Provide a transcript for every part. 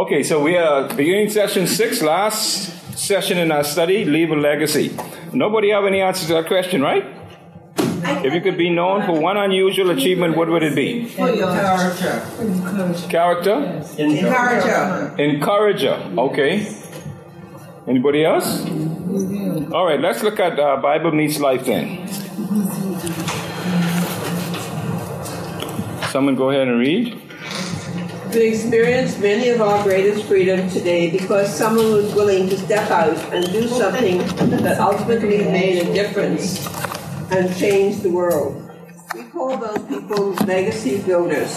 Okay, so we are beginning session six, last session in our study, leave a legacy. Nobody have any answers to that question, right? If you could be known for one unusual achievement, what would it be? Character. Character? Encourager. Encourager. Okay. Anybody else? All right, let's look at uh, Bible Meets Life then. Someone go ahead and read. We experience many of our greatest freedom today because someone was willing to step out and do something that ultimately made a difference and changed the world. We call those people legacy builders.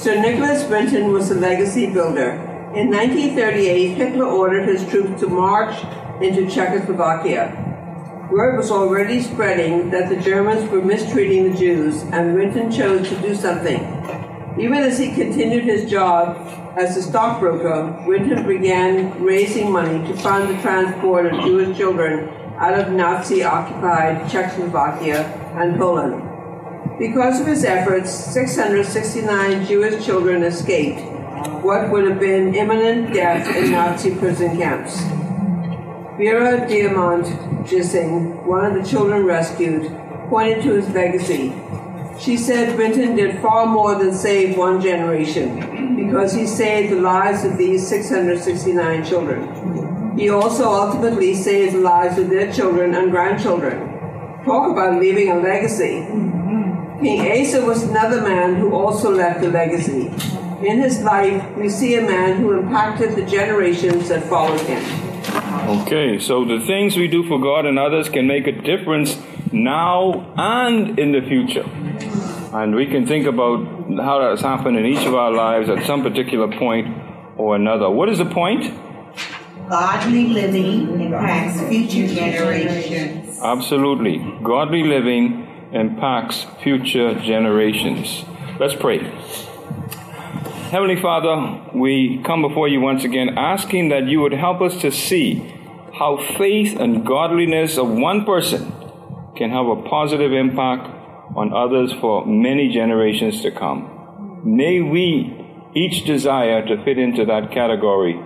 Sir Nicholas Winton was a legacy builder. In 1938, Hitler ordered his troops to march into Czechoslovakia. Word was already spreading that the Germans were mistreating the Jews, and Winton chose to do something. Even as he continued his job as a stockbroker, Winton began raising money to fund the transport of Jewish children out of Nazi occupied Czechoslovakia and Poland. Because of his efforts, 669 Jewish children escaped what would have been imminent death in Nazi prison camps. Vera Diamant Gissing, one of the children rescued, pointed to his legacy she said Winton did far more than save one generation because he saved the lives of these 669 children. He also ultimately saved the lives of their children and grandchildren. Talk about leaving a legacy. King Asa was another man who also left a legacy. In his life, we see a man who impacted the generations that followed him. Okay, so the things we do for God and others can make a difference now and in the future. And we can think about how that's happened in each of our lives at some particular point or another. What is the point? Godly living impacts future generations. Absolutely. Godly living impacts future generations. Let's pray. Heavenly Father, we come before you once again asking that you would help us to see how faith and godliness of one person can have a positive impact on others for many generations to come. May we each desire to fit into that category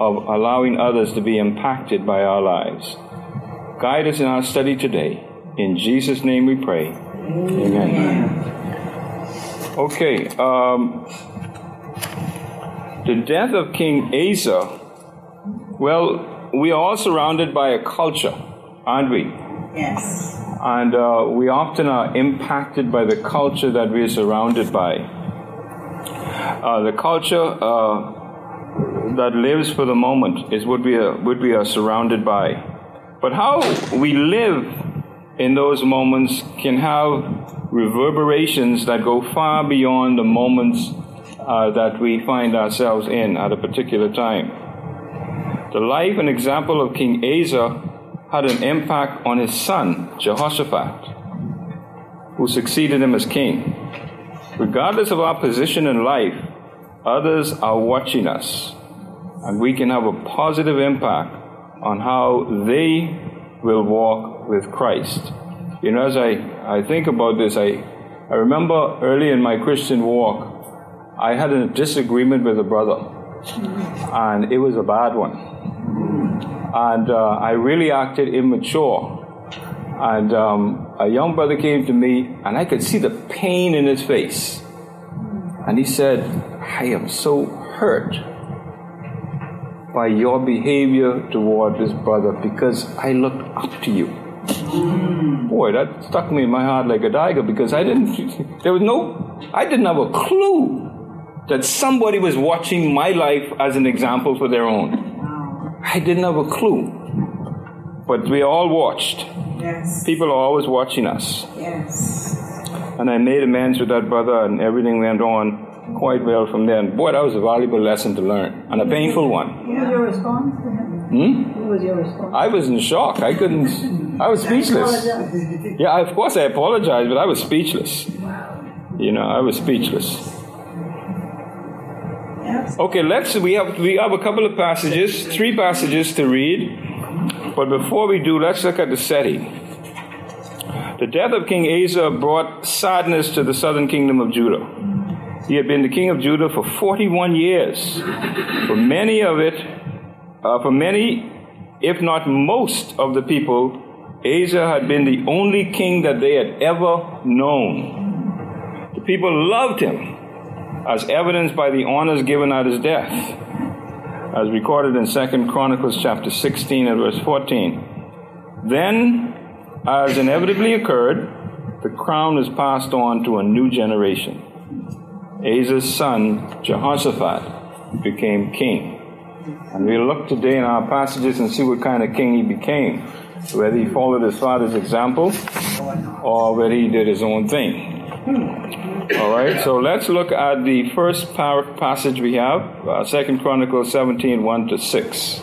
of allowing others to be impacted by our lives. Guide us in our study today. In Jesus' name we pray. Amen. Amen. Okay. Um, the death of King Asa, well, we are all surrounded by a culture, aren't we? Yes. And uh, we often are impacted by the culture that we are surrounded by. Uh, the culture uh, that lives for the moment is what we, are, what we are surrounded by. But how we live in those moments can have reverberations that go far beyond the moments uh, that we find ourselves in at a particular time. The life and example of King Asa had an impact on his son, Jehoshaphat, who succeeded him as king. Regardless of our position in life, others are watching us, and we can have a positive impact on how they will walk with Christ. You know, as I, I think about this, I, I remember early in my Christian walk, I had a disagreement with a brother, and it was a bad one and uh, I really acted immature. And um, a young brother came to me, and I could see the pain in his face. And he said, I am so hurt by your behavior toward this brother because I looked up to you. Boy, that stuck me in my heart like a dagger because I didn't, there was no, I didn't have a clue that somebody was watching my life as an example for their own. I didn't have a clue. But we all watched. Yes. People are always watching us. Yes. And I made amends with that brother, and everything went on quite well from there. And boy, that was a valuable lesson to learn, and a painful one. What was your response to him? Hmm? What was your response? I was in shock. I couldn't. I was speechless. Yeah, of course I apologized, but I was speechless. Wow. You know, I was speechless. Okay, let's. We have we have a couple of passages, three passages to read. But before we do, let's look at the setting. The death of King Asa brought sadness to the southern kingdom of Judah. He had been the king of Judah for 41 years. For many of it, uh, for many, if not most of the people, Asa had been the only king that they had ever known. The people loved him, as evidenced by the honors given at his death, as recorded in 2 Chronicles chapter 16 and verse 14. Then, as inevitably occurred, the crown is passed on to a new generation. Asa's son, Jehoshaphat, became king. And we'll look today in our passages and see what kind of king he became. Whether he followed his father's example or whether he did his own thing. All right, so let's look at the first passage we have, uh, 2 Chronicles 17 1 to 6.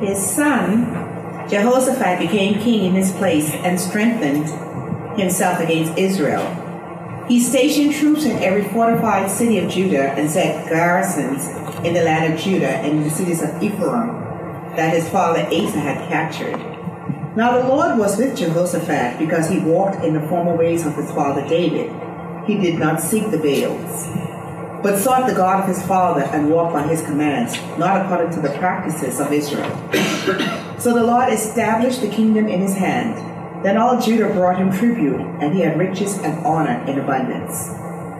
His son, Jehoshaphat, became king in his place and strengthened himself against Israel. He stationed troops in every fortified city of Judah and set garrisons in the land of Judah and in the cities of Ephraim that his father Asa had captured. Now the Lord was with Jehoshaphat because he walked in the former ways of his father David. He did not seek the Baals, but sought the God of his father and walked by his commands, not according to the practices of Israel. so the Lord established the kingdom in his hand then all Judah brought him tribute, and he had riches and honor in abundance.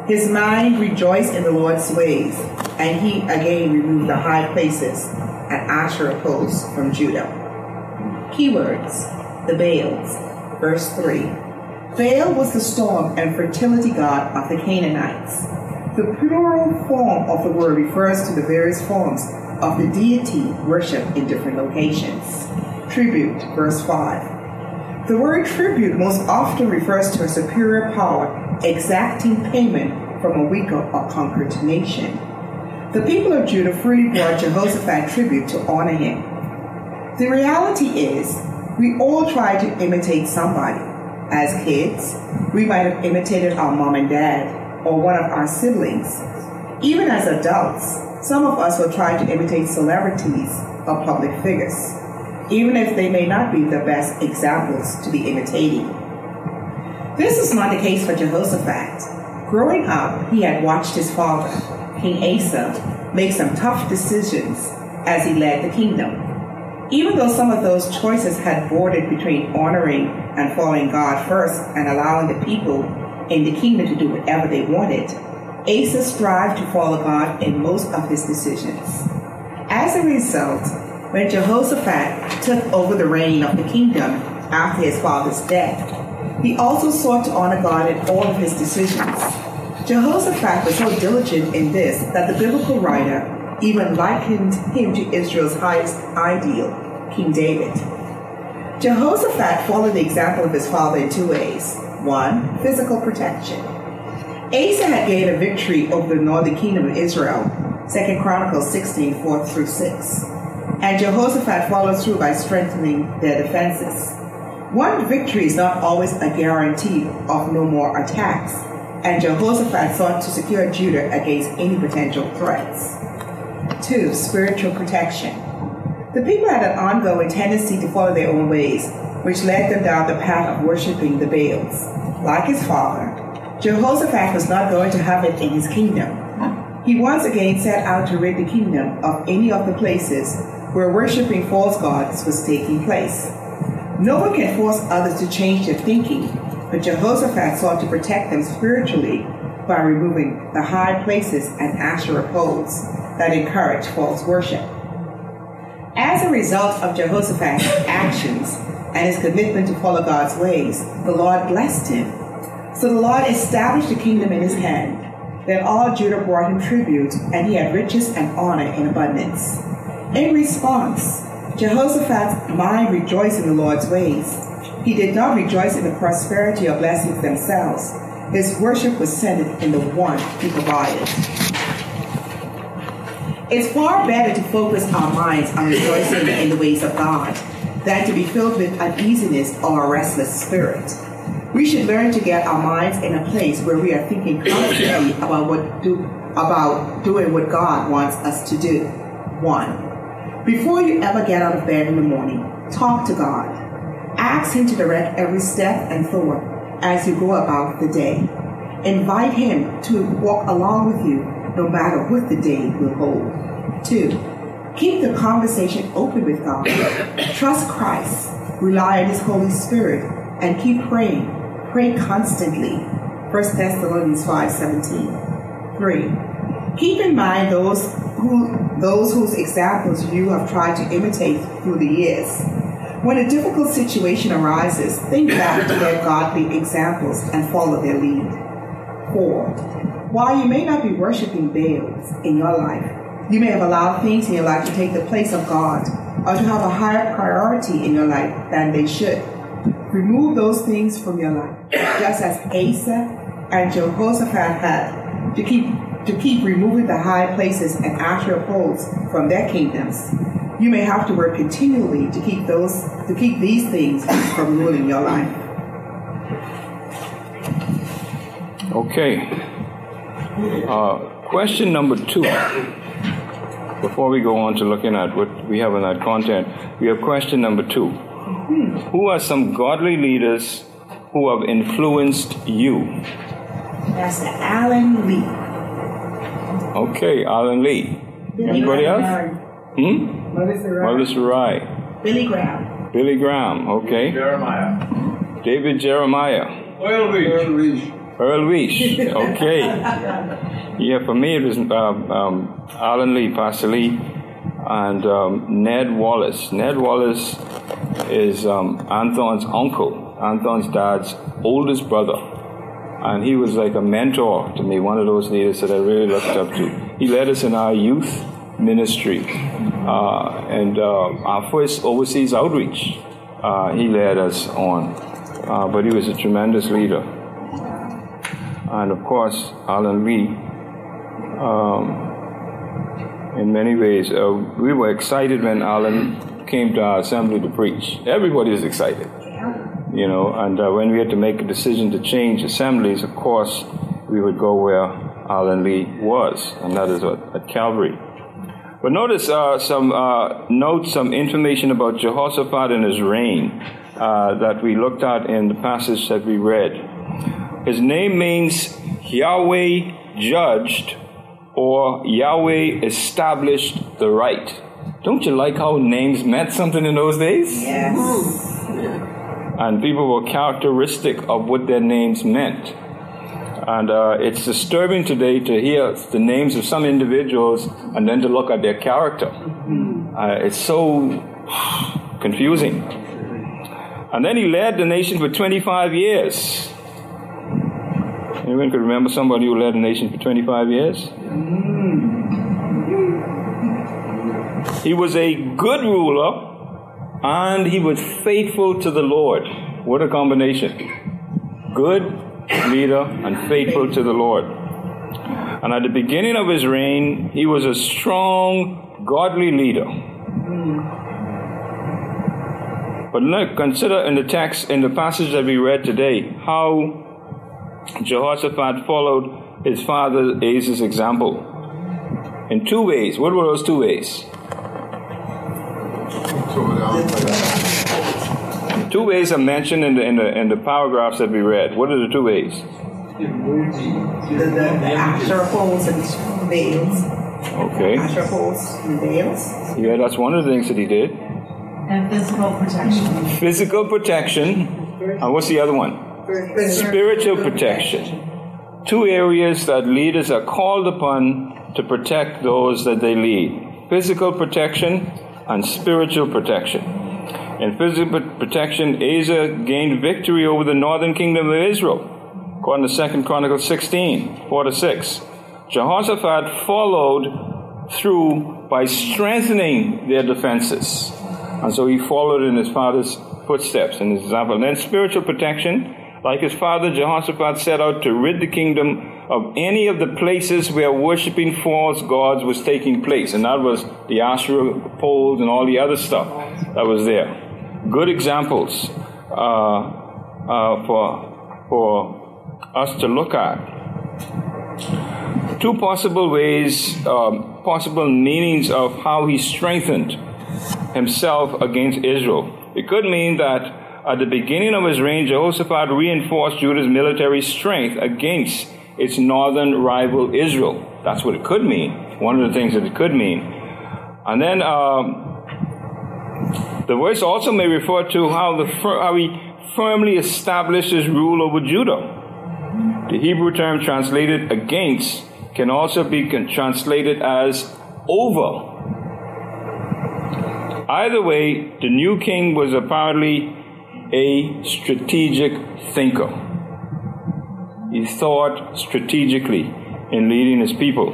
His mind rejoiced in the Lord's ways, and he again removed the high places and Asherah posts from Judah. Keywords The Baals, verse 3. Baal was the storm and fertility god of the Canaanites. The plural form of the word refers to the various forms of the deity worshipped in different locations. Tribute, verse 5. The word tribute most often refers to a superior power exacting payment from a weaker or conquered nation. The people of Judah freely brought Jehoshaphat tribute to honor him. The reality is, we all try to imitate somebody. As kids, we might have imitated our mom and dad or one of our siblings. Even as adults, some of us will try to imitate celebrities or public figures even if they may not be the best examples to be imitating. This is not the case for Jehoshaphat. Growing up, he had watched his father, King Asa, make some tough decisions as he led the kingdom. Even though some of those choices had bordered between honoring and following God first and allowing the people in the kingdom to do whatever they wanted, Asa strived to follow God in most of his decisions. As a result, when Jehoshaphat took over the reign of the kingdom after his father's death, he also sought to honor God in all of his decisions. Jehoshaphat was so diligent in this that the biblical writer even likened him to Israel's highest ideal, King David. Jehoshaphat followed the example of his father in two ways. One, physical protection. Asa had gained a victory over the northern kingdom of Israel, 2 Chronicles 16, 4 through 6 and Jehoshaphat followed through by strengthening their defenses. One victory is not always a guarantee of no more attacks, and Jehoshaphat sought to secure Judah against any potential threats. Two, spiritual protection. The people had an ongoing tendency to follow their own ways, which led them down the path of worshiping the Baals. Like his father, Jehoshaphat was not going to have it in his kingdom. He once again set out to rid the kingdom of any of the places where worshiping false gods was taking place. No one can force others to change their thinking, but Jehoshaphat sought to protect them spiritually by removing the high places and Asherah poles that encourage false worship. As a result of Jehoshaphat's actions and his commitment to follow God's ways, the Lord blessed him. So the Lord established the kingdom in his hand. Then all Judah brought him tribute, and he had riches and honor in abundance. In response, Jehoshaphat's mind rejoiced in the Lord's ways. He did not rejoice in the prosperity or blessings themselves. His worship was centered in the one he provided. It's far better to focus our minds on rejoicing in the ways of God than to be filled with uneasiness or a restless spirit. We should learn to get our minds in a place where we are thinking constantly about what do about doing what God wants us to do. One, before you ever get out of bed in the morning, talk to God. Ask Him to direct every step and thought as you go about the day. Invite him to walk along with you no matter what the day will hold. Two, keep the conversation open with God. Trust Christ, rely on his Holy Spirit, and keep praying. Pray constantly. 1 Thessalonians 5:17. Three, keep in mind those who those whose examples you have tried to imitate through the years. When a difficult situation arises, think back to their godly examples and follow their lead. Four, while you may not be worshiping Baals in your life, you may have allowed things in your life to take the place of God or to have a higher priority in your life than they should. Remove those things from your life, just as Asa and Jehoshaphat had to keep to keep removing the high places and Asherah poles from their kingdoms. You may have to work continually to keep those to keep these things from ruling your life. Okay. Uh, question number two. Before we go on to looking at what we have in that content, we have question number two. Who are some godly leaders who have influenced you? Pastor Alan Lee. Okay, Alan Lee. Anybody else? Hmm? Melissa Wright. Melissa Wright. Billy Graham. Billy Graham. Okay. Jeremiah. David Jeremiah. Oil Reach. Earl Weish. Okay. Yeah, for me it was um, um, Alan Lee, Pastor Lee, and um, Ned Wallace. Ned Wallace is um, Anthon's uncle, Anthon's dad's oldest brother. And he was like a mentor to me, one of those leaders that I really looked up to. He led us in our youth ministry and uh, our first overseas outreach. Uh, he led us on, uh, but he was a tremendous leader and of course Alan Lee. Um, in many ways, uh, we were excited when Alan came to our assembly to preach. Everybody was excited, you know. And uh, when we had to make a decision to change assemblies, of course, we would go where Alan Lee was, and that is at, at Calvary. But notice uh, some uh, notes, some information about Jehoshaphat and his reign uh, that we looked at in the passage that we read. His name means Yahweh judged or Yahweh established the right. Don't you like how names meant something in those days? Yes. And people were characteristic of what their names meant. And uh, it's disturbing today to hear the names of some individuals and then to look at their character. Uh, it's so confusing. And then he led the nation for 25 years. Anyone could remember somebody who led a nation for 25 years? He was a good ruler and he was faithful to the Lord. What a combination. Good leader and faithful to the Lord. And at the beginning of his reign, he was a strong, godly leader. But look, consider in the text, in the passage that we read today, how Jehoshaphat followed his father Asa's example in two ways. What were those two ways? Um, Two ways are mentioned in the, in the, in the paragraphs that we read. What are the two ways? The, the, the Asherah poles and Baals. Okay. Asherah poles and Baals. Yeah, that's one of the things that he did. And physical protection. Physical protection. And what's the other one? Spiritual protection. Two areas that leaders are called upon to protect those that they lead physical protection and spiritual protection. In physical protection, Asa gained victory over the northern kingdom of Israel, according to 2 Chronicles 16 4 to 6. Jehoshaphat followed through by strengthening their defenses. And so he followed in his father's footsteps in his example. And then spiritual protection, like his father, Jehoshaphat set out to rid the kingdom of any of the places where worshiping false gods was taking place. And that was the Asherah poles and all the other stuff that was there. Good examples uh, uh, for, for us to look at. Two possible ways, um, possible meanings of how he strengthened himself against Israel. It could mean that At the beginning of his reign, Jehoshaphat reinforced Judah's military strength against its northern rival Israel. That's what it could mean. One of the things that it could mean. And then um, the verse also may refer to how, the, how he firmly established his rule over Judah. The Hebrew term translated against can also be translated as over. Either way, the new king was apparently a strategic thinker. He thought strategically in leading his people.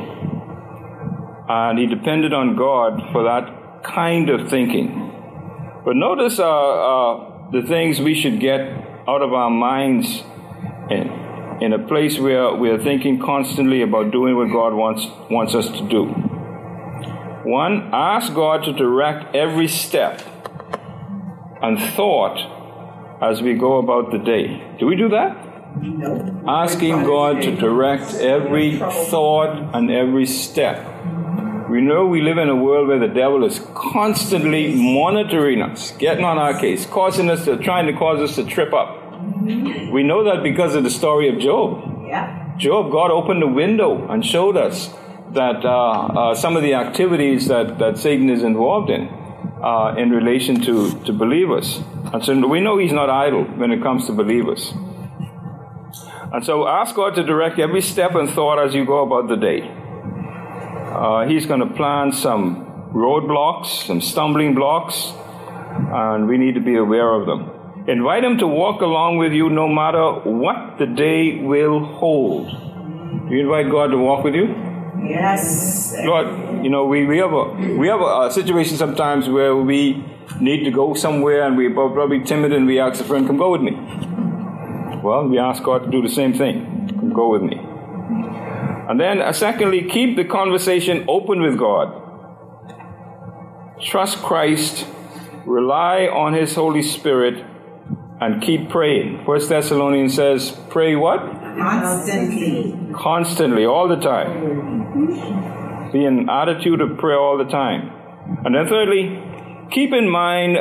And he depended on God for that kind of thinking. But notice uh, uh, the things we should get out of our minds in, in a place where we are thinking constantly about doing what God wants, wants us to do. One, ask God to direct every step and thought as we go about the day. Do we do that? No. Asking God to direct every thought and every step. We know we live in a world where the devil is constantly monitoring us, getting on our case, causing us to, trying to cause us to trip up. We know that because of the story of Job. Yeah. Job, God opened the window and showed us that uh, uh, some of the activities that, that Satan is involved in uh, in relation to, to believers. And so we know he's not idle when it comes to believers. And so ask God to direct every step and thought as you go about the day. Uh, he's going to plant some roadblocks, some stumbling blocks, and we need to be aware of them. Invite him to walk along with you no matter what the day will hold. Do you invite God to walk with you? Yes. Lord, you know, we, we have a we have a, a, situation sometimes where we need to go somewhere and we're probably timid and we ask a friend, come go with me. Well, we ask God to do the same thing. Come go with me. And then, uh, secondly, keep the conversation open with God. Trust Christ, rely on His Holy Spirit, and keep praying. First Thessalonians says, pray what? Constantly. Constantly, all the time. Be an attitude of prayer all the time. And then thirdly, keep in mind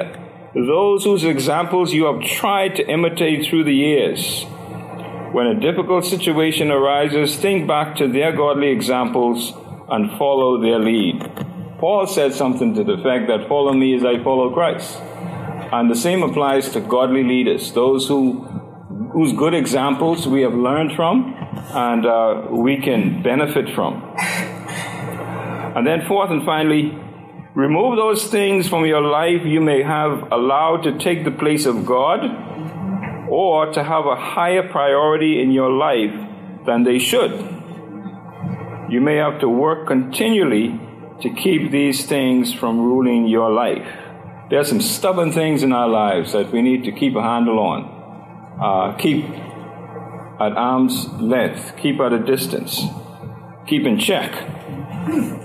those whose examples you have tried to imitate through the years. When a difficult situation arises, think back to their godly examples and follow their lead. Paul said something to the effect that follow me as I follow Christ. And the same applies to godly leaders, those who whose good examples we have learned from and uh, we can benefit from. And then, fourth and finally, remove those things from your life you may have allowed to take the place of God or to have a higher priority in your life than they should. You may have to work continually to keep these things from ruling your life. There are some stubborn things in our lives that we need to keep a handle on. Uh, keep at arm's length, keep at a distance, keep in check,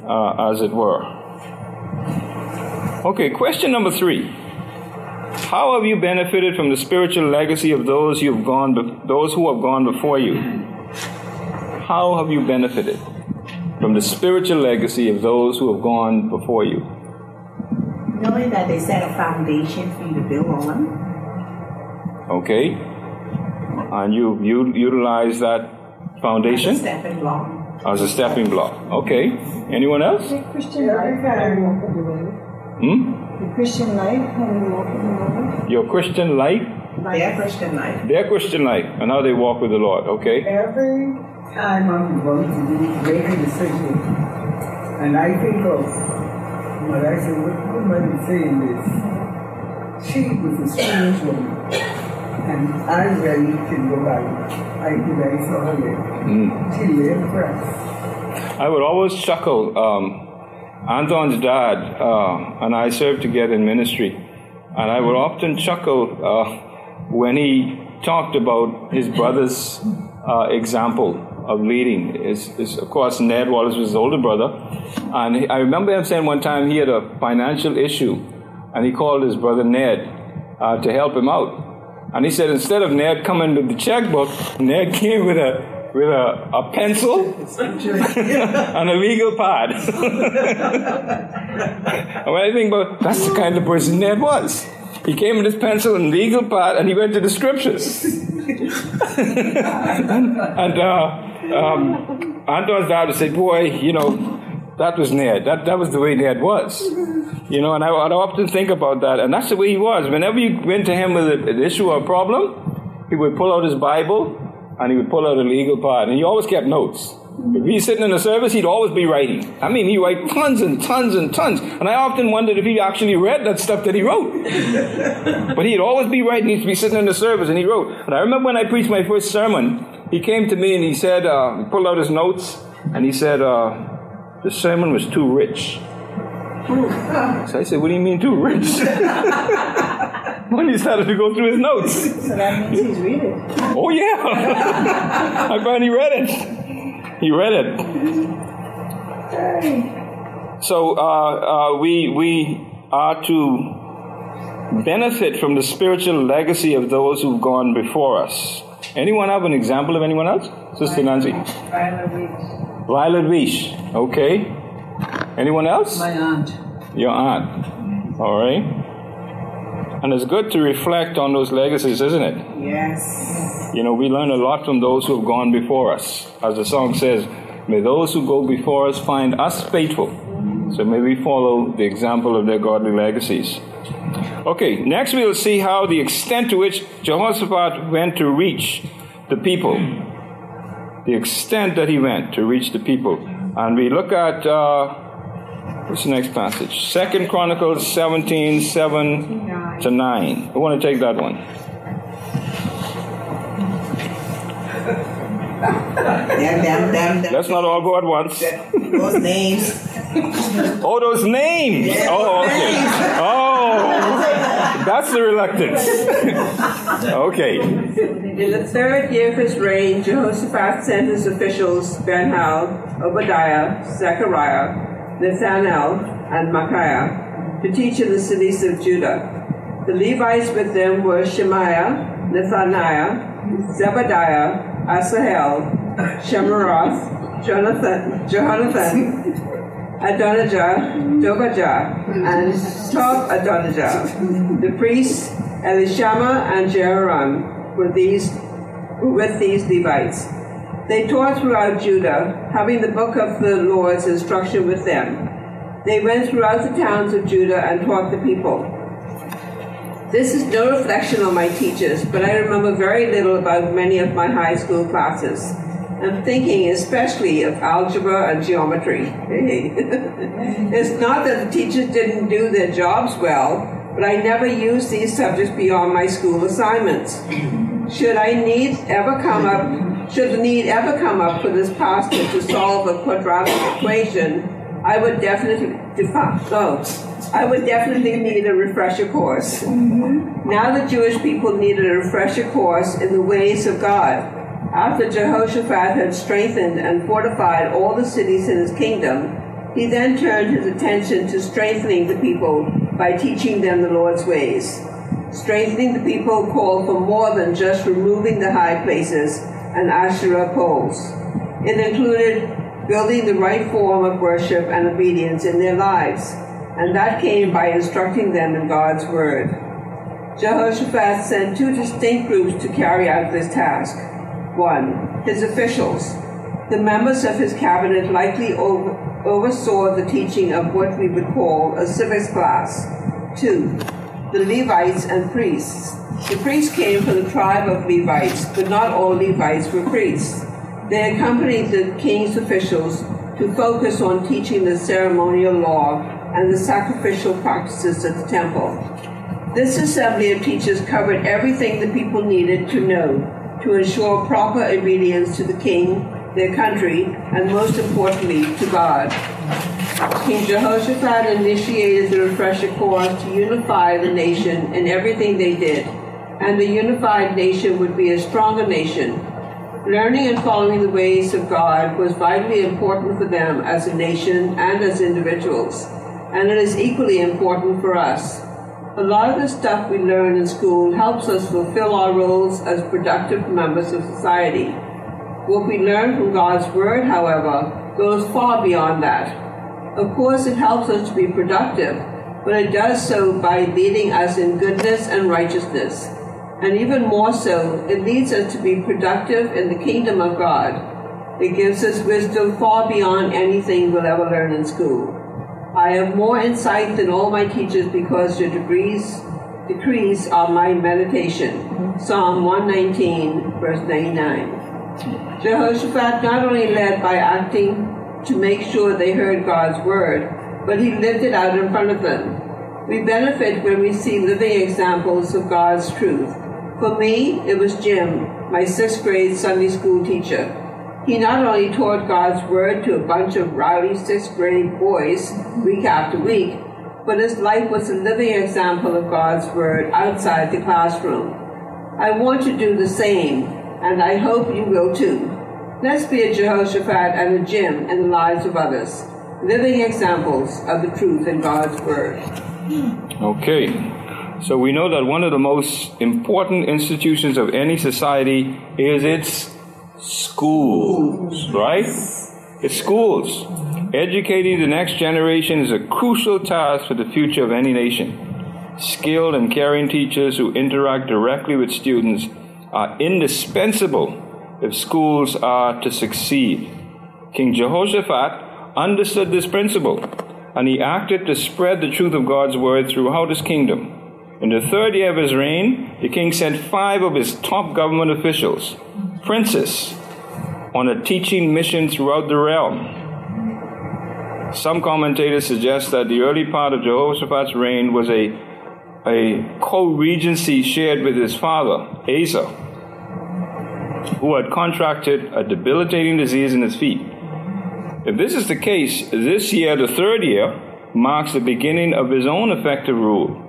uh, as it were. Okay, question number three. How have you benefited from the spiritual legacy of those you have gone, be- those who have gone before you? How have you benefited from the spiritual legacy of those who have gone before you? Knowing that they set a foundation for you to build on. Okay, and you you utilize that foundation As a stepping block. as a stepping block. Okay. Anyone else? Christian life, how we walk with the Lord. Hmm? The Christian life, how we walk with the Lord. Your Christian life, Their Christian life. their Christian life, and how they walk with the Lord. Okay. Every time I'm going to make a decision, and I think of, but I say, what woman is saying this? She was a strange woman, and I really can go by. I think I saw her live. Mm. She lived for us. I would always chuckle. Um, Anton's dad uh, and I served together in ministry, and I would often chuckle uh, when he talked about his brother's uh, example of leading. Is, is of course Ned Wallace was his older brother, and he, I remember him saying one time he had a financial issue, and he called his brother Ned uh, to help him out. And he said instead of Ned coming with the checkbook, Ned came with a with a, a pencil and a legal pad. and when I think about that's the kind of person Ned was. He came with his pencil and legal pad and he went to the scriptures. and, and uh, um, Anton's dad would say, "Boy, you know, that was Ned. That that was the way Ned was." You know, and I, I'd often think about that, and that's the way he was. Whenever you went to him with an issue or a problem, he would pull out his Bible and he would pull out a legal part, and he always kept notes. If he's sitting in the service, he'd always be writing. I mean, he write tons and tons and tons. And I often wondered if he actually read that stuff that he wrote. but he'd always be writing. He'd be sitting in the service and he wrote. And I remember when I preached my first sermon, he came to me and he said, uh, he pulled out his notes and he said, uh, the sermon was too rich. So I said, what do you mean too rich? when he started to go through his notes. So that means he's reading. Oh yeah, I finally read it. He read it. So uh, uh, we we are to benefit from the spiritual legacy of those who've gone before us. Anyone have an example of anyone else? Sister Nancy. Violet Weeks. Violet Weish. Okay. Anyone else? My aunt. Your aunt. All right. And it's good to reflect on those legacies, isn't it? Yes. You know, we learn a lot from those who have gone before us. As the song says, may those who go before us find us faithful. So may we follow the example of their godly legacies. Okay, next we'll see how the extent to which Jehoshaphat went to reach the people. The extent that he went to reach the people. And we look at, uh, what's the next passage? Second Chronicles 17, 7 to 9. I want to take that one. Damn, damn, damn, damn. Let's not all go at once. Those names. Oh, those names. Oh, okay. Oh, that's the reluctance. okay. In the third year of his reign, Jehoshaphat sent his officials Benhal, Obadiah, Zechariah, Nathanael, and Micaiah to teach in the cities of Judah. The Levites with them were Shemaiah, Nethaniah, Zebadiah, Asahel, Shemaroth, Jonathan, Jonathan, Adonijah, Dobajah, and Tob Adonijah. The priests Elishama and Jehoram were these with these Levites. They taught throughout Judah, having the book of the Lord's instruction with them. They went throughout the towns of Judah and taught the people. This is no reflection on my teachers, but I remember very little about many of my high school classes. I'm thinking especially of algebra and geometry. it's not that the teachers didn't do their jobs well, but I never used these subjects beyond my school assignments. Should I need ever come up, should the need ever come up for this pastor to solve a quadratic equation, I would definitely defi- oh, I would definitely need a refresher course. Mm-hmm. Now the Jewish people needed a refresher course in the ways of God. After Jehoshaphat had strengthened and fortified all the cities in his kingdom, he then turned his attention to strengthening the people by teaching them the Lord's ways. Strengthening the people called for more than just removing the high places and Asherah poles. It included building the right form of worship and obedience in their lives, and that came by instructing them in God's Word. Jehoshaphat sent two distinct groups to carry out this task. One, his officials. The members of his cabinet likely over, oversaw the teaching of what we would call a civics class. Two, the Levites and priests. The priests came from the tribe of Levites, but not all Levites were priests. They accompanied the king's officials to focus on teaching the ceremonial law and the sacrificial practices at the temple. This assembly of teachers covered everything the people needed to know to ensure proper obedience to the king, their country, and most importantly, to God. King Jehoshaphat initiated the refresher course to unify the nation in everything they did, and the unified nation would be a stronger nation. Learning and following the ways of God was vitally important for them as a nation and as individuals, and it is equally important for us. A lot of the stuff we learn in school helps us fulfill our roles as productive members of society. What we learn from God's Word, however, goes far beyond that. Of course, it helps us to be productive, but it does so by leading us in goodness and righteousness. And even more so, it leads us to be productive in the kingdom of God. It gives us wisdom far beyond anything we'll ever learn in school. I have more insight than all my teachers because your degrees decrees are my meditation. Psalm 119, verse 99. Jehoshaphat not only led by acting to make sure they heard God's word, but he lived it out in front of them. We benefit when we see living examples of God's truth. For me, it was Jim, my sixth grade Sunday school teacher. He not only taught God's word to a bunch of rowdy sixth grade boys week after week, but his life was a living example of God's word outside the classroom. I want to do the same, and I hope you will too. Let's be a Jehoshaphat and a Jim in the lives of others, living examples of the truth in God's word. Okay. So we know that one of the most important institutions of any society is its schools, right? It's schools. Educating the next generation is a crucial task for the future of any nation. Skilled and caring teachers who interact directly with students are indispensable if schools are to succeed. King Jehoshaphat understood this principle and he acted to spread the truth of God's word throughout his kingdom. In the third year of his reign, the king sent five of his top government officials, princes, on a teaching mission throughout the realm. Some commentators suggest that the early part of Jehoshaphat's reign was a, a co regency shared with his father, Asa, who had contracted a debilitating disease in his feet. If this is the case, this year, the third year, marks the beginning of his own effective rule.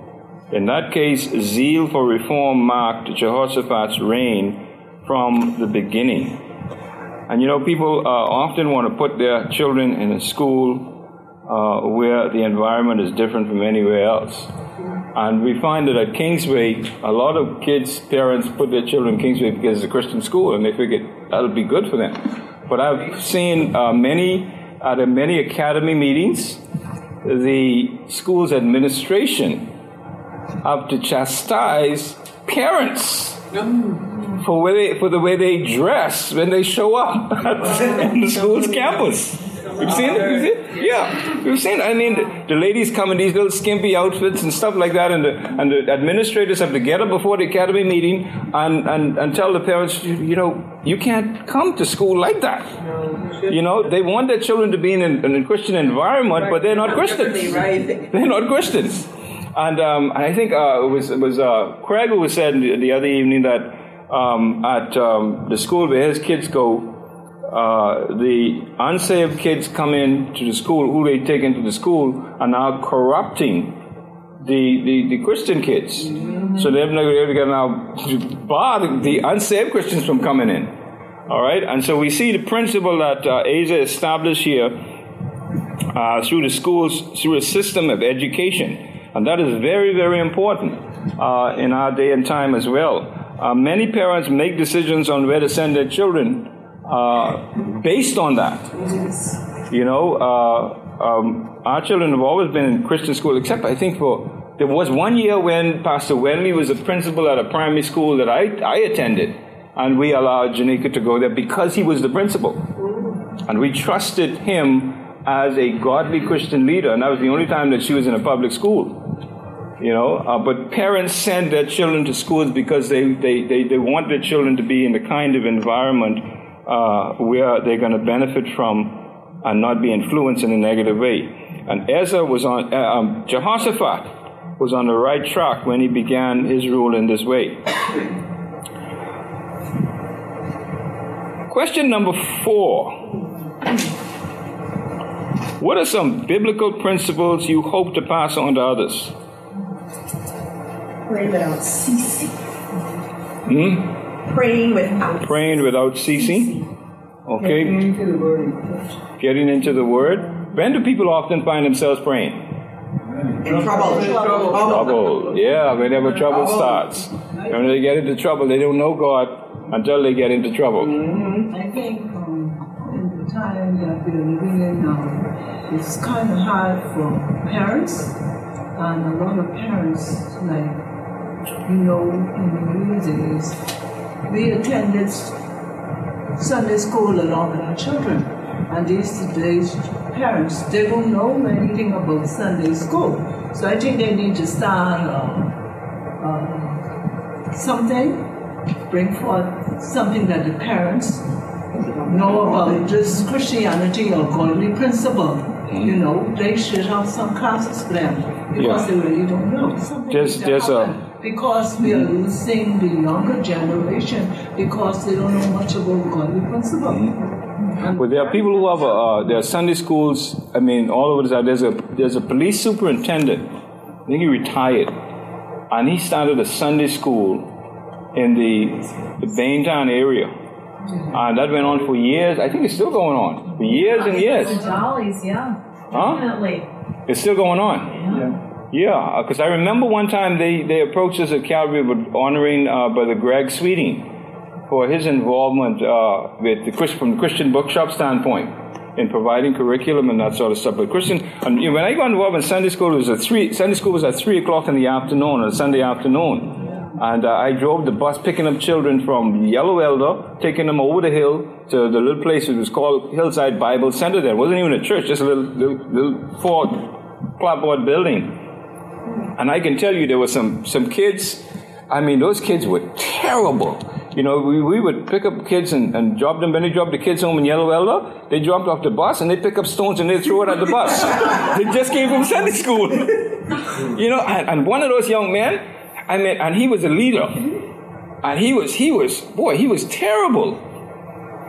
In that case, zeal for reform marked Jehoshaphat's reign from the beginning. And you know, people uh, often want to put their children in a school uh, where the environment is different from anywhere else. And we find that at Kingsway, a lot of kids' parents put their children in Kingsway because it's a Christian school and they figure that'll be good for them. But I've seen uh, many, at many academy meetings, the school's administration have to chastise parents for, where they, for the way they dress when they show up on the school's campus. You've seen it? You've seen it? Yeah, you've seen it. I mean, the, the, ladies come in these little skimpy outfits and stuff like that, and the, and the administrators have to get up before the academy meeting and, and, and tell the parents, you, you know, you can't come to school like that. You know, they want their children to be in, in a Christian environment, but they're not Christians. They're not Christians. And, um, and I think uh, it was, it was uh, Craig who said the, the other evening that um, at um, the school where his kids go, uh, the unsaved kids come into the school, who they take into the school, are now corrupting the, the, the Christian kids. So they're to now bar the unsaved Christians from coming in. All right? And so we see the principle that uh, Asa established here uh, through the schools, through a system of education. And that is very, very important uh, in our day and time as well. Uh, many parents make decisions on where to send their children uh, based on that. You know, uh, um, our children have always been in Christian school, except I think for there was one year when Pastor Wenley was a principal at a primary school that I, I attended, and we allowed Janika to go there because he was the principal. And we trusted him as a godly Christian leader, and that was the only time that she was in a public school. You know, uh, but parents send their children to schools because they, they, they, they want their children to be in the kind of environment uh, where they're going to benefit from and not be influenced in a negative way. And Ezra was on, uh, um, Jehoshaphat was on the right track when he began his rule in this way. Question number four. What are some biblical principles you hope to pass on to others? Pray without ceasing. Hmm? Praying without Praying without ceasing. Okay. Getting into the word. Getting into the word. When do people often find themselves praying? in trouble. Trouble. Yeah, whenever trouble starts. When they get into trouble, they don't know God until they get into trouble. I think um, in the time that we're living in now, it's kind of hard for parents And a lot of parents, like, you know, in the early days, we attended Sunday school along with our children. And these days, parents, they don't know anything about Sunday school. So I think they need to start uh, uh, something, bring forth something that the parents know about just Christianity or godly principle. You know, they should have some classes for them because Yeah. they really don't know. Something There's- there's a- because we are losing the younger generation because they don't know much about godly principle. And But there are people who have uh, there are Sunday schools. I mean, all over the There's a there's a police superintendent. I think he retired, and he started a Sunday school in the the Baintown area, and that went on for years. I think it's still going on for years and years. The Dollies, yeah. Huh? Definitely. It's still going on. Yeah, because I remember one time they, they approached us at Calvary with honoring uh, Brother Greg Sweeting for his involvement uh, with the from the Christian bookshop standpoint in providing curriculum and that sort of stuff. But Christian, and, you know, when I got involved in Sunday school, it was at three. Sunday school was at three o'clock in the afternoon on Sunday afternoon. And uh, I drove the bus picking up children from Yellow Elder, taking them over the hill to the little place. It was called Hillside Bible Center. There it wasn't even a church, just a little little, little four clapboard building. And I can tell you, there were some some kids. I mean, those kids were terrible. You know, we, we would pick up kids and, and drop them. When they dropped the kids home in Yellow Elder, they dropped off the bus and they pick up stones and they throw it at the bus. they just came from Sunday school. you know, and, and one of those young men, I mean, and he was a leader. And he was, he was, boy, he was terrible.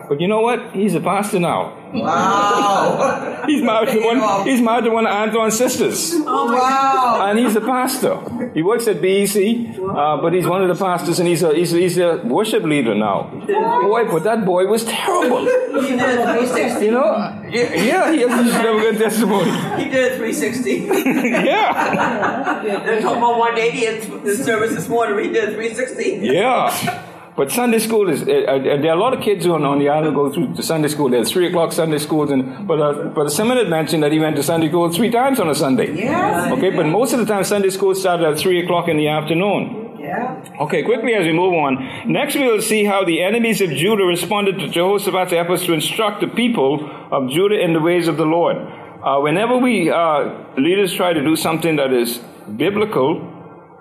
But you know what? He's a pastor now. Wow. He's married to one. He's married to one of Anton's sisters, Oh wow. and he's a pastor. He works at BEC, uh, but he's one of the pastors, and he's a he's, he's a worship leader now. Boy, but that boy was terrible. He did a 360. You know? Yeah, he has never good testimony. He did a 360. Yeah, They're talking about 180 in the service this morning. He did a 360. yeah. But Sunday school is, uh, uh, there are a lot of kids on, on the island go through the Sunday school. There's three o'clock Sunday schools, and but uh, but Simon mentioned that he went to Sunday school three times on a Sunday. Yes. Okay, but most of the time Sunday school started at three o'clock in the afternoon. Yeah. Okay, quickly as we move on. Next, we will see how the enemies of Judah responded to Jehoshaphat's efforts to instruct the people of Judah in the ways of the Lord. Uh, whenever we uh, leaders try to do something that is biblical,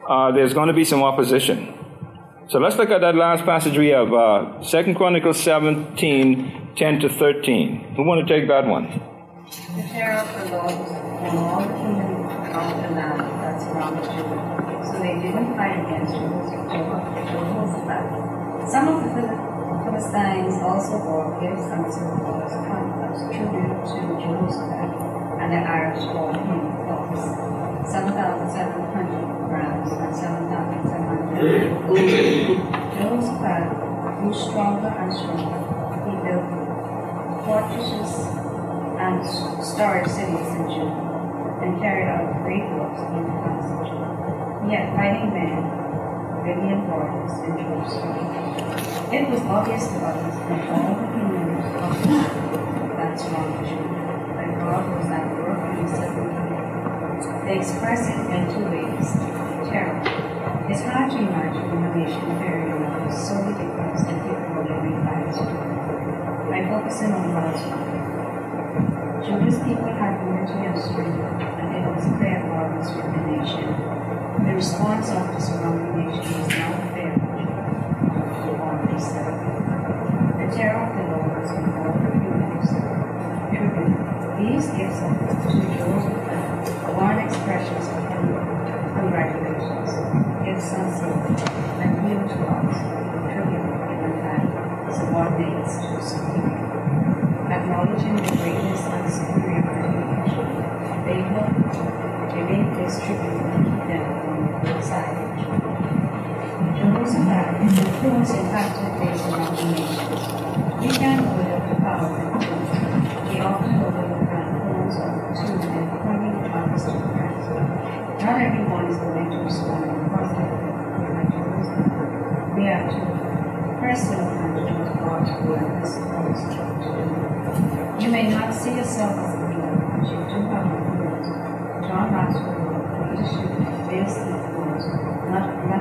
uh, there's going to be some opposition. So let's look at that last passage we have, uh, 2 Chronicles 17, 10 to 13. Who want to take that one? The terror was upon all the kingdom of the land that surrounded Judah. So they didn't fight against Jehoshaphat. Some of the Philistines also bore gifts unto Jehoshaphat as tribute to Jehoshaphat, and the Irish bore him flocks, 7,700 rams and 7,700 Jehoshaphat grew stronger and stronger. He built fortresses and storage cities in Judah, and carried out great works in the. He had fighting men, Arabian warriors in Jerusalem. It was obvious to others and all the kingdoms of the land that surrounded Judah that God was at work in several They express it in two ways people had unity and it was God was with the nation. The response of the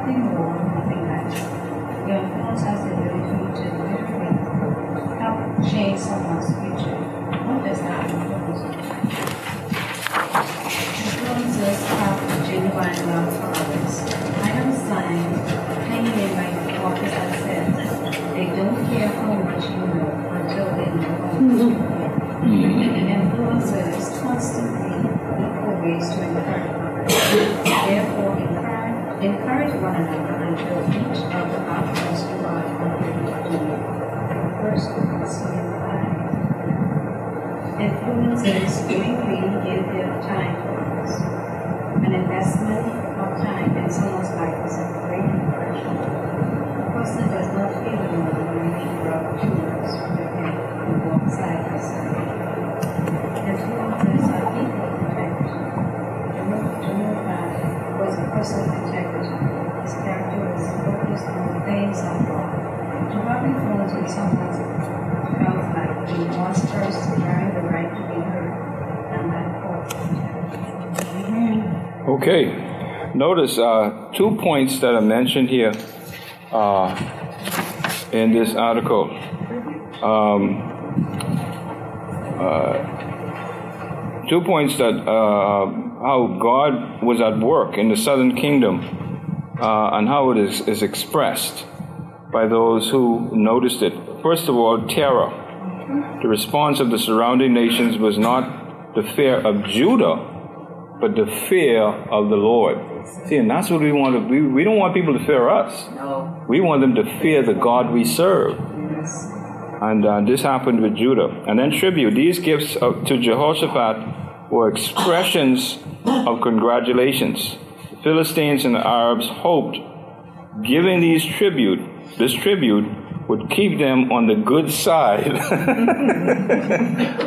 Nothing more, Notice uh, two points that are mentioned here uh, in this article. Um, uh, two points that uh, how God was at work in the southern kingdom uh, and how it is, is expressed by those who noticed it. First of all, terror. The response of the surrounding nations was not the fear of Judah, but the fear of the Lord. See, and that's what we want to. We, we don't want people to fear us. No. We want them to fear the God we serve. Yes. And uh, this happened with Judah. And then tribute. These gifts of, to Jehoshaphat were expressions of congratulations. The Philistines and the Arabs hoped giving these tribute, this tribute, would keep them on the good side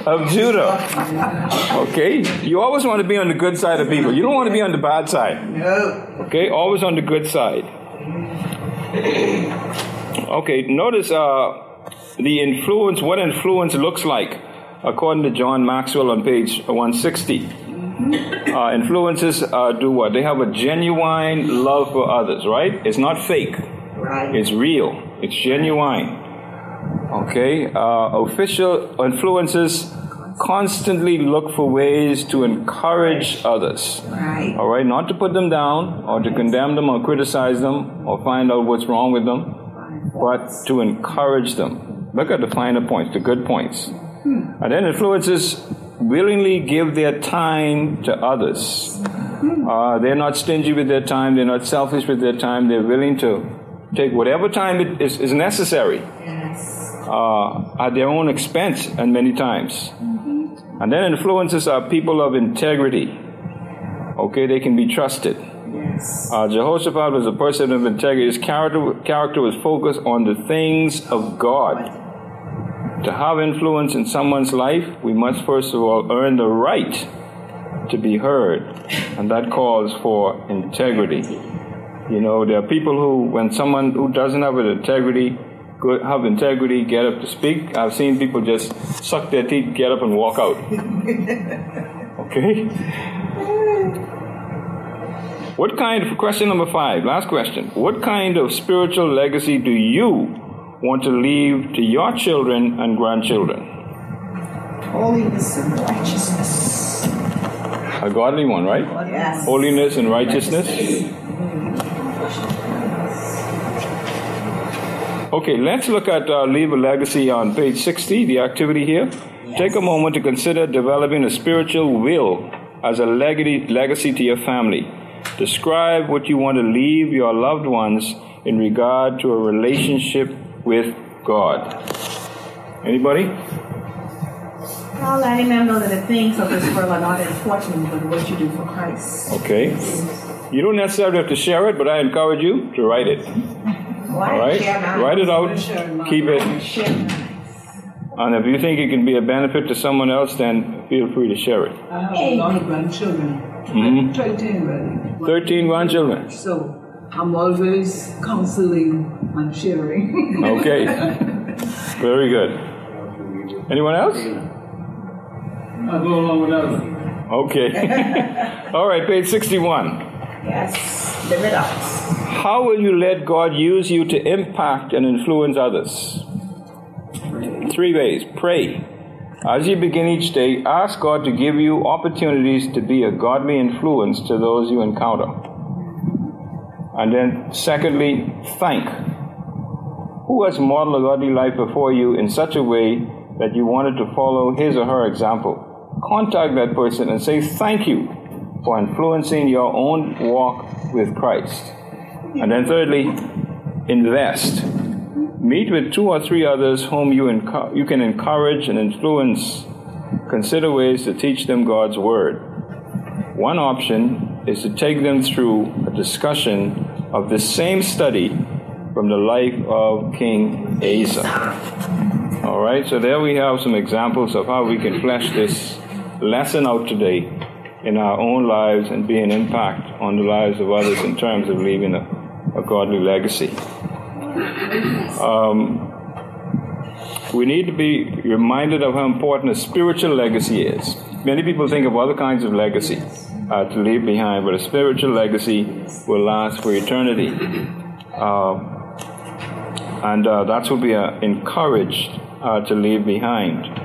of Judah. Okay? You always want to be on the good side of people. You don't want to be on the bad side. No. Okay? Always on the good side. Okay, notice uh, the influence, what influence looks like, according to John Maxwell on page 160. Uh, influences uh, do what? They have a genuine love for others, right? It's not fake. Right. It's real. It's genuine. Okay. Uh, official influences constantly look for ways to encourage others. Right. All right. Not to put them down or to condemn them or criticize them or find out what's wrong with them, but to encourage them. Look at the finer points, the good points. And then influences willingly give their time to others. Uh, they're not stingy with their time. They're not selfish with their time. They're willing to take whatever time it is, is necessary Yes. uh, at their own expense, and many times. And then influences are people of integrity. Okay, they can be trusted. Yes. Uh, Jehoshaphat was a person of integrity. His character, character was focused on the things of God. To have influence in someone's life, we must first of all earn the right to be heard, and that calls for integrity. You know, there are people who, when someone who doesn't have integrity, good, have integrity, get up to speak. I've seen people just suck their teeth, get up, and walk out. okay. What kind of question number five? Last question. What kind of spiritual legacy do you want to leave to your children and grandchildren? Holiness and righteousness. A godly one, right? Yes. Holiness and righteousness. Okay, let's look at uh, leave a legacy on page 60, the activity here. Take a moment to consider developing a spiritual will as a legacy, legacy to your family. Describe what you want to leave your loved ones in regard to a relationship with God. Anybody? I'll letting them know that the things of this world are not important, but what you do for Christ. Okay. You don't necessarily have to share it, but I encourage you to write it. Well, All right? Write it out. Keep it. And if you think it can be a benefit to someone else, then feel free to share it. I have a lot of grandchildren. Mhm. 13 really. 13 grandchildren. So I'm always counseling and sharing. Okay. Very good. Anyone else? I'll go along with that. Okay. All right, page 61. Yes, live it. How will you let God use you to impact and influence others? Three ways. Pray. As you begin each day, ask God to give you opportunities to be a godly influence to those you encounter. And then, secondly, thank. Who has modeled a godly life before you in such a way that you wanted to follow his or her example? Contact that person and say thank you for influencing your own walk with Christ. And then, thirdly, invest. Meet with two or three others whom you, you can encourage and influence. Consider ways to teach them God's Word. One option is to take them through a discussion of the same study from the life of King Asa. All right, so there we have some examples of how we can flesh this lesson out today in our own lives and be an impact on the lives of others in terms of leaving a, a godly legacy. Um, we need to be reminded of how important a spiritual legacy is. Many people think of other kinds of legacy uh, to leave behind, but a spiritual legacy will last for eternity. Uh, and uh, that's what we are encouraged uh, to leave behind.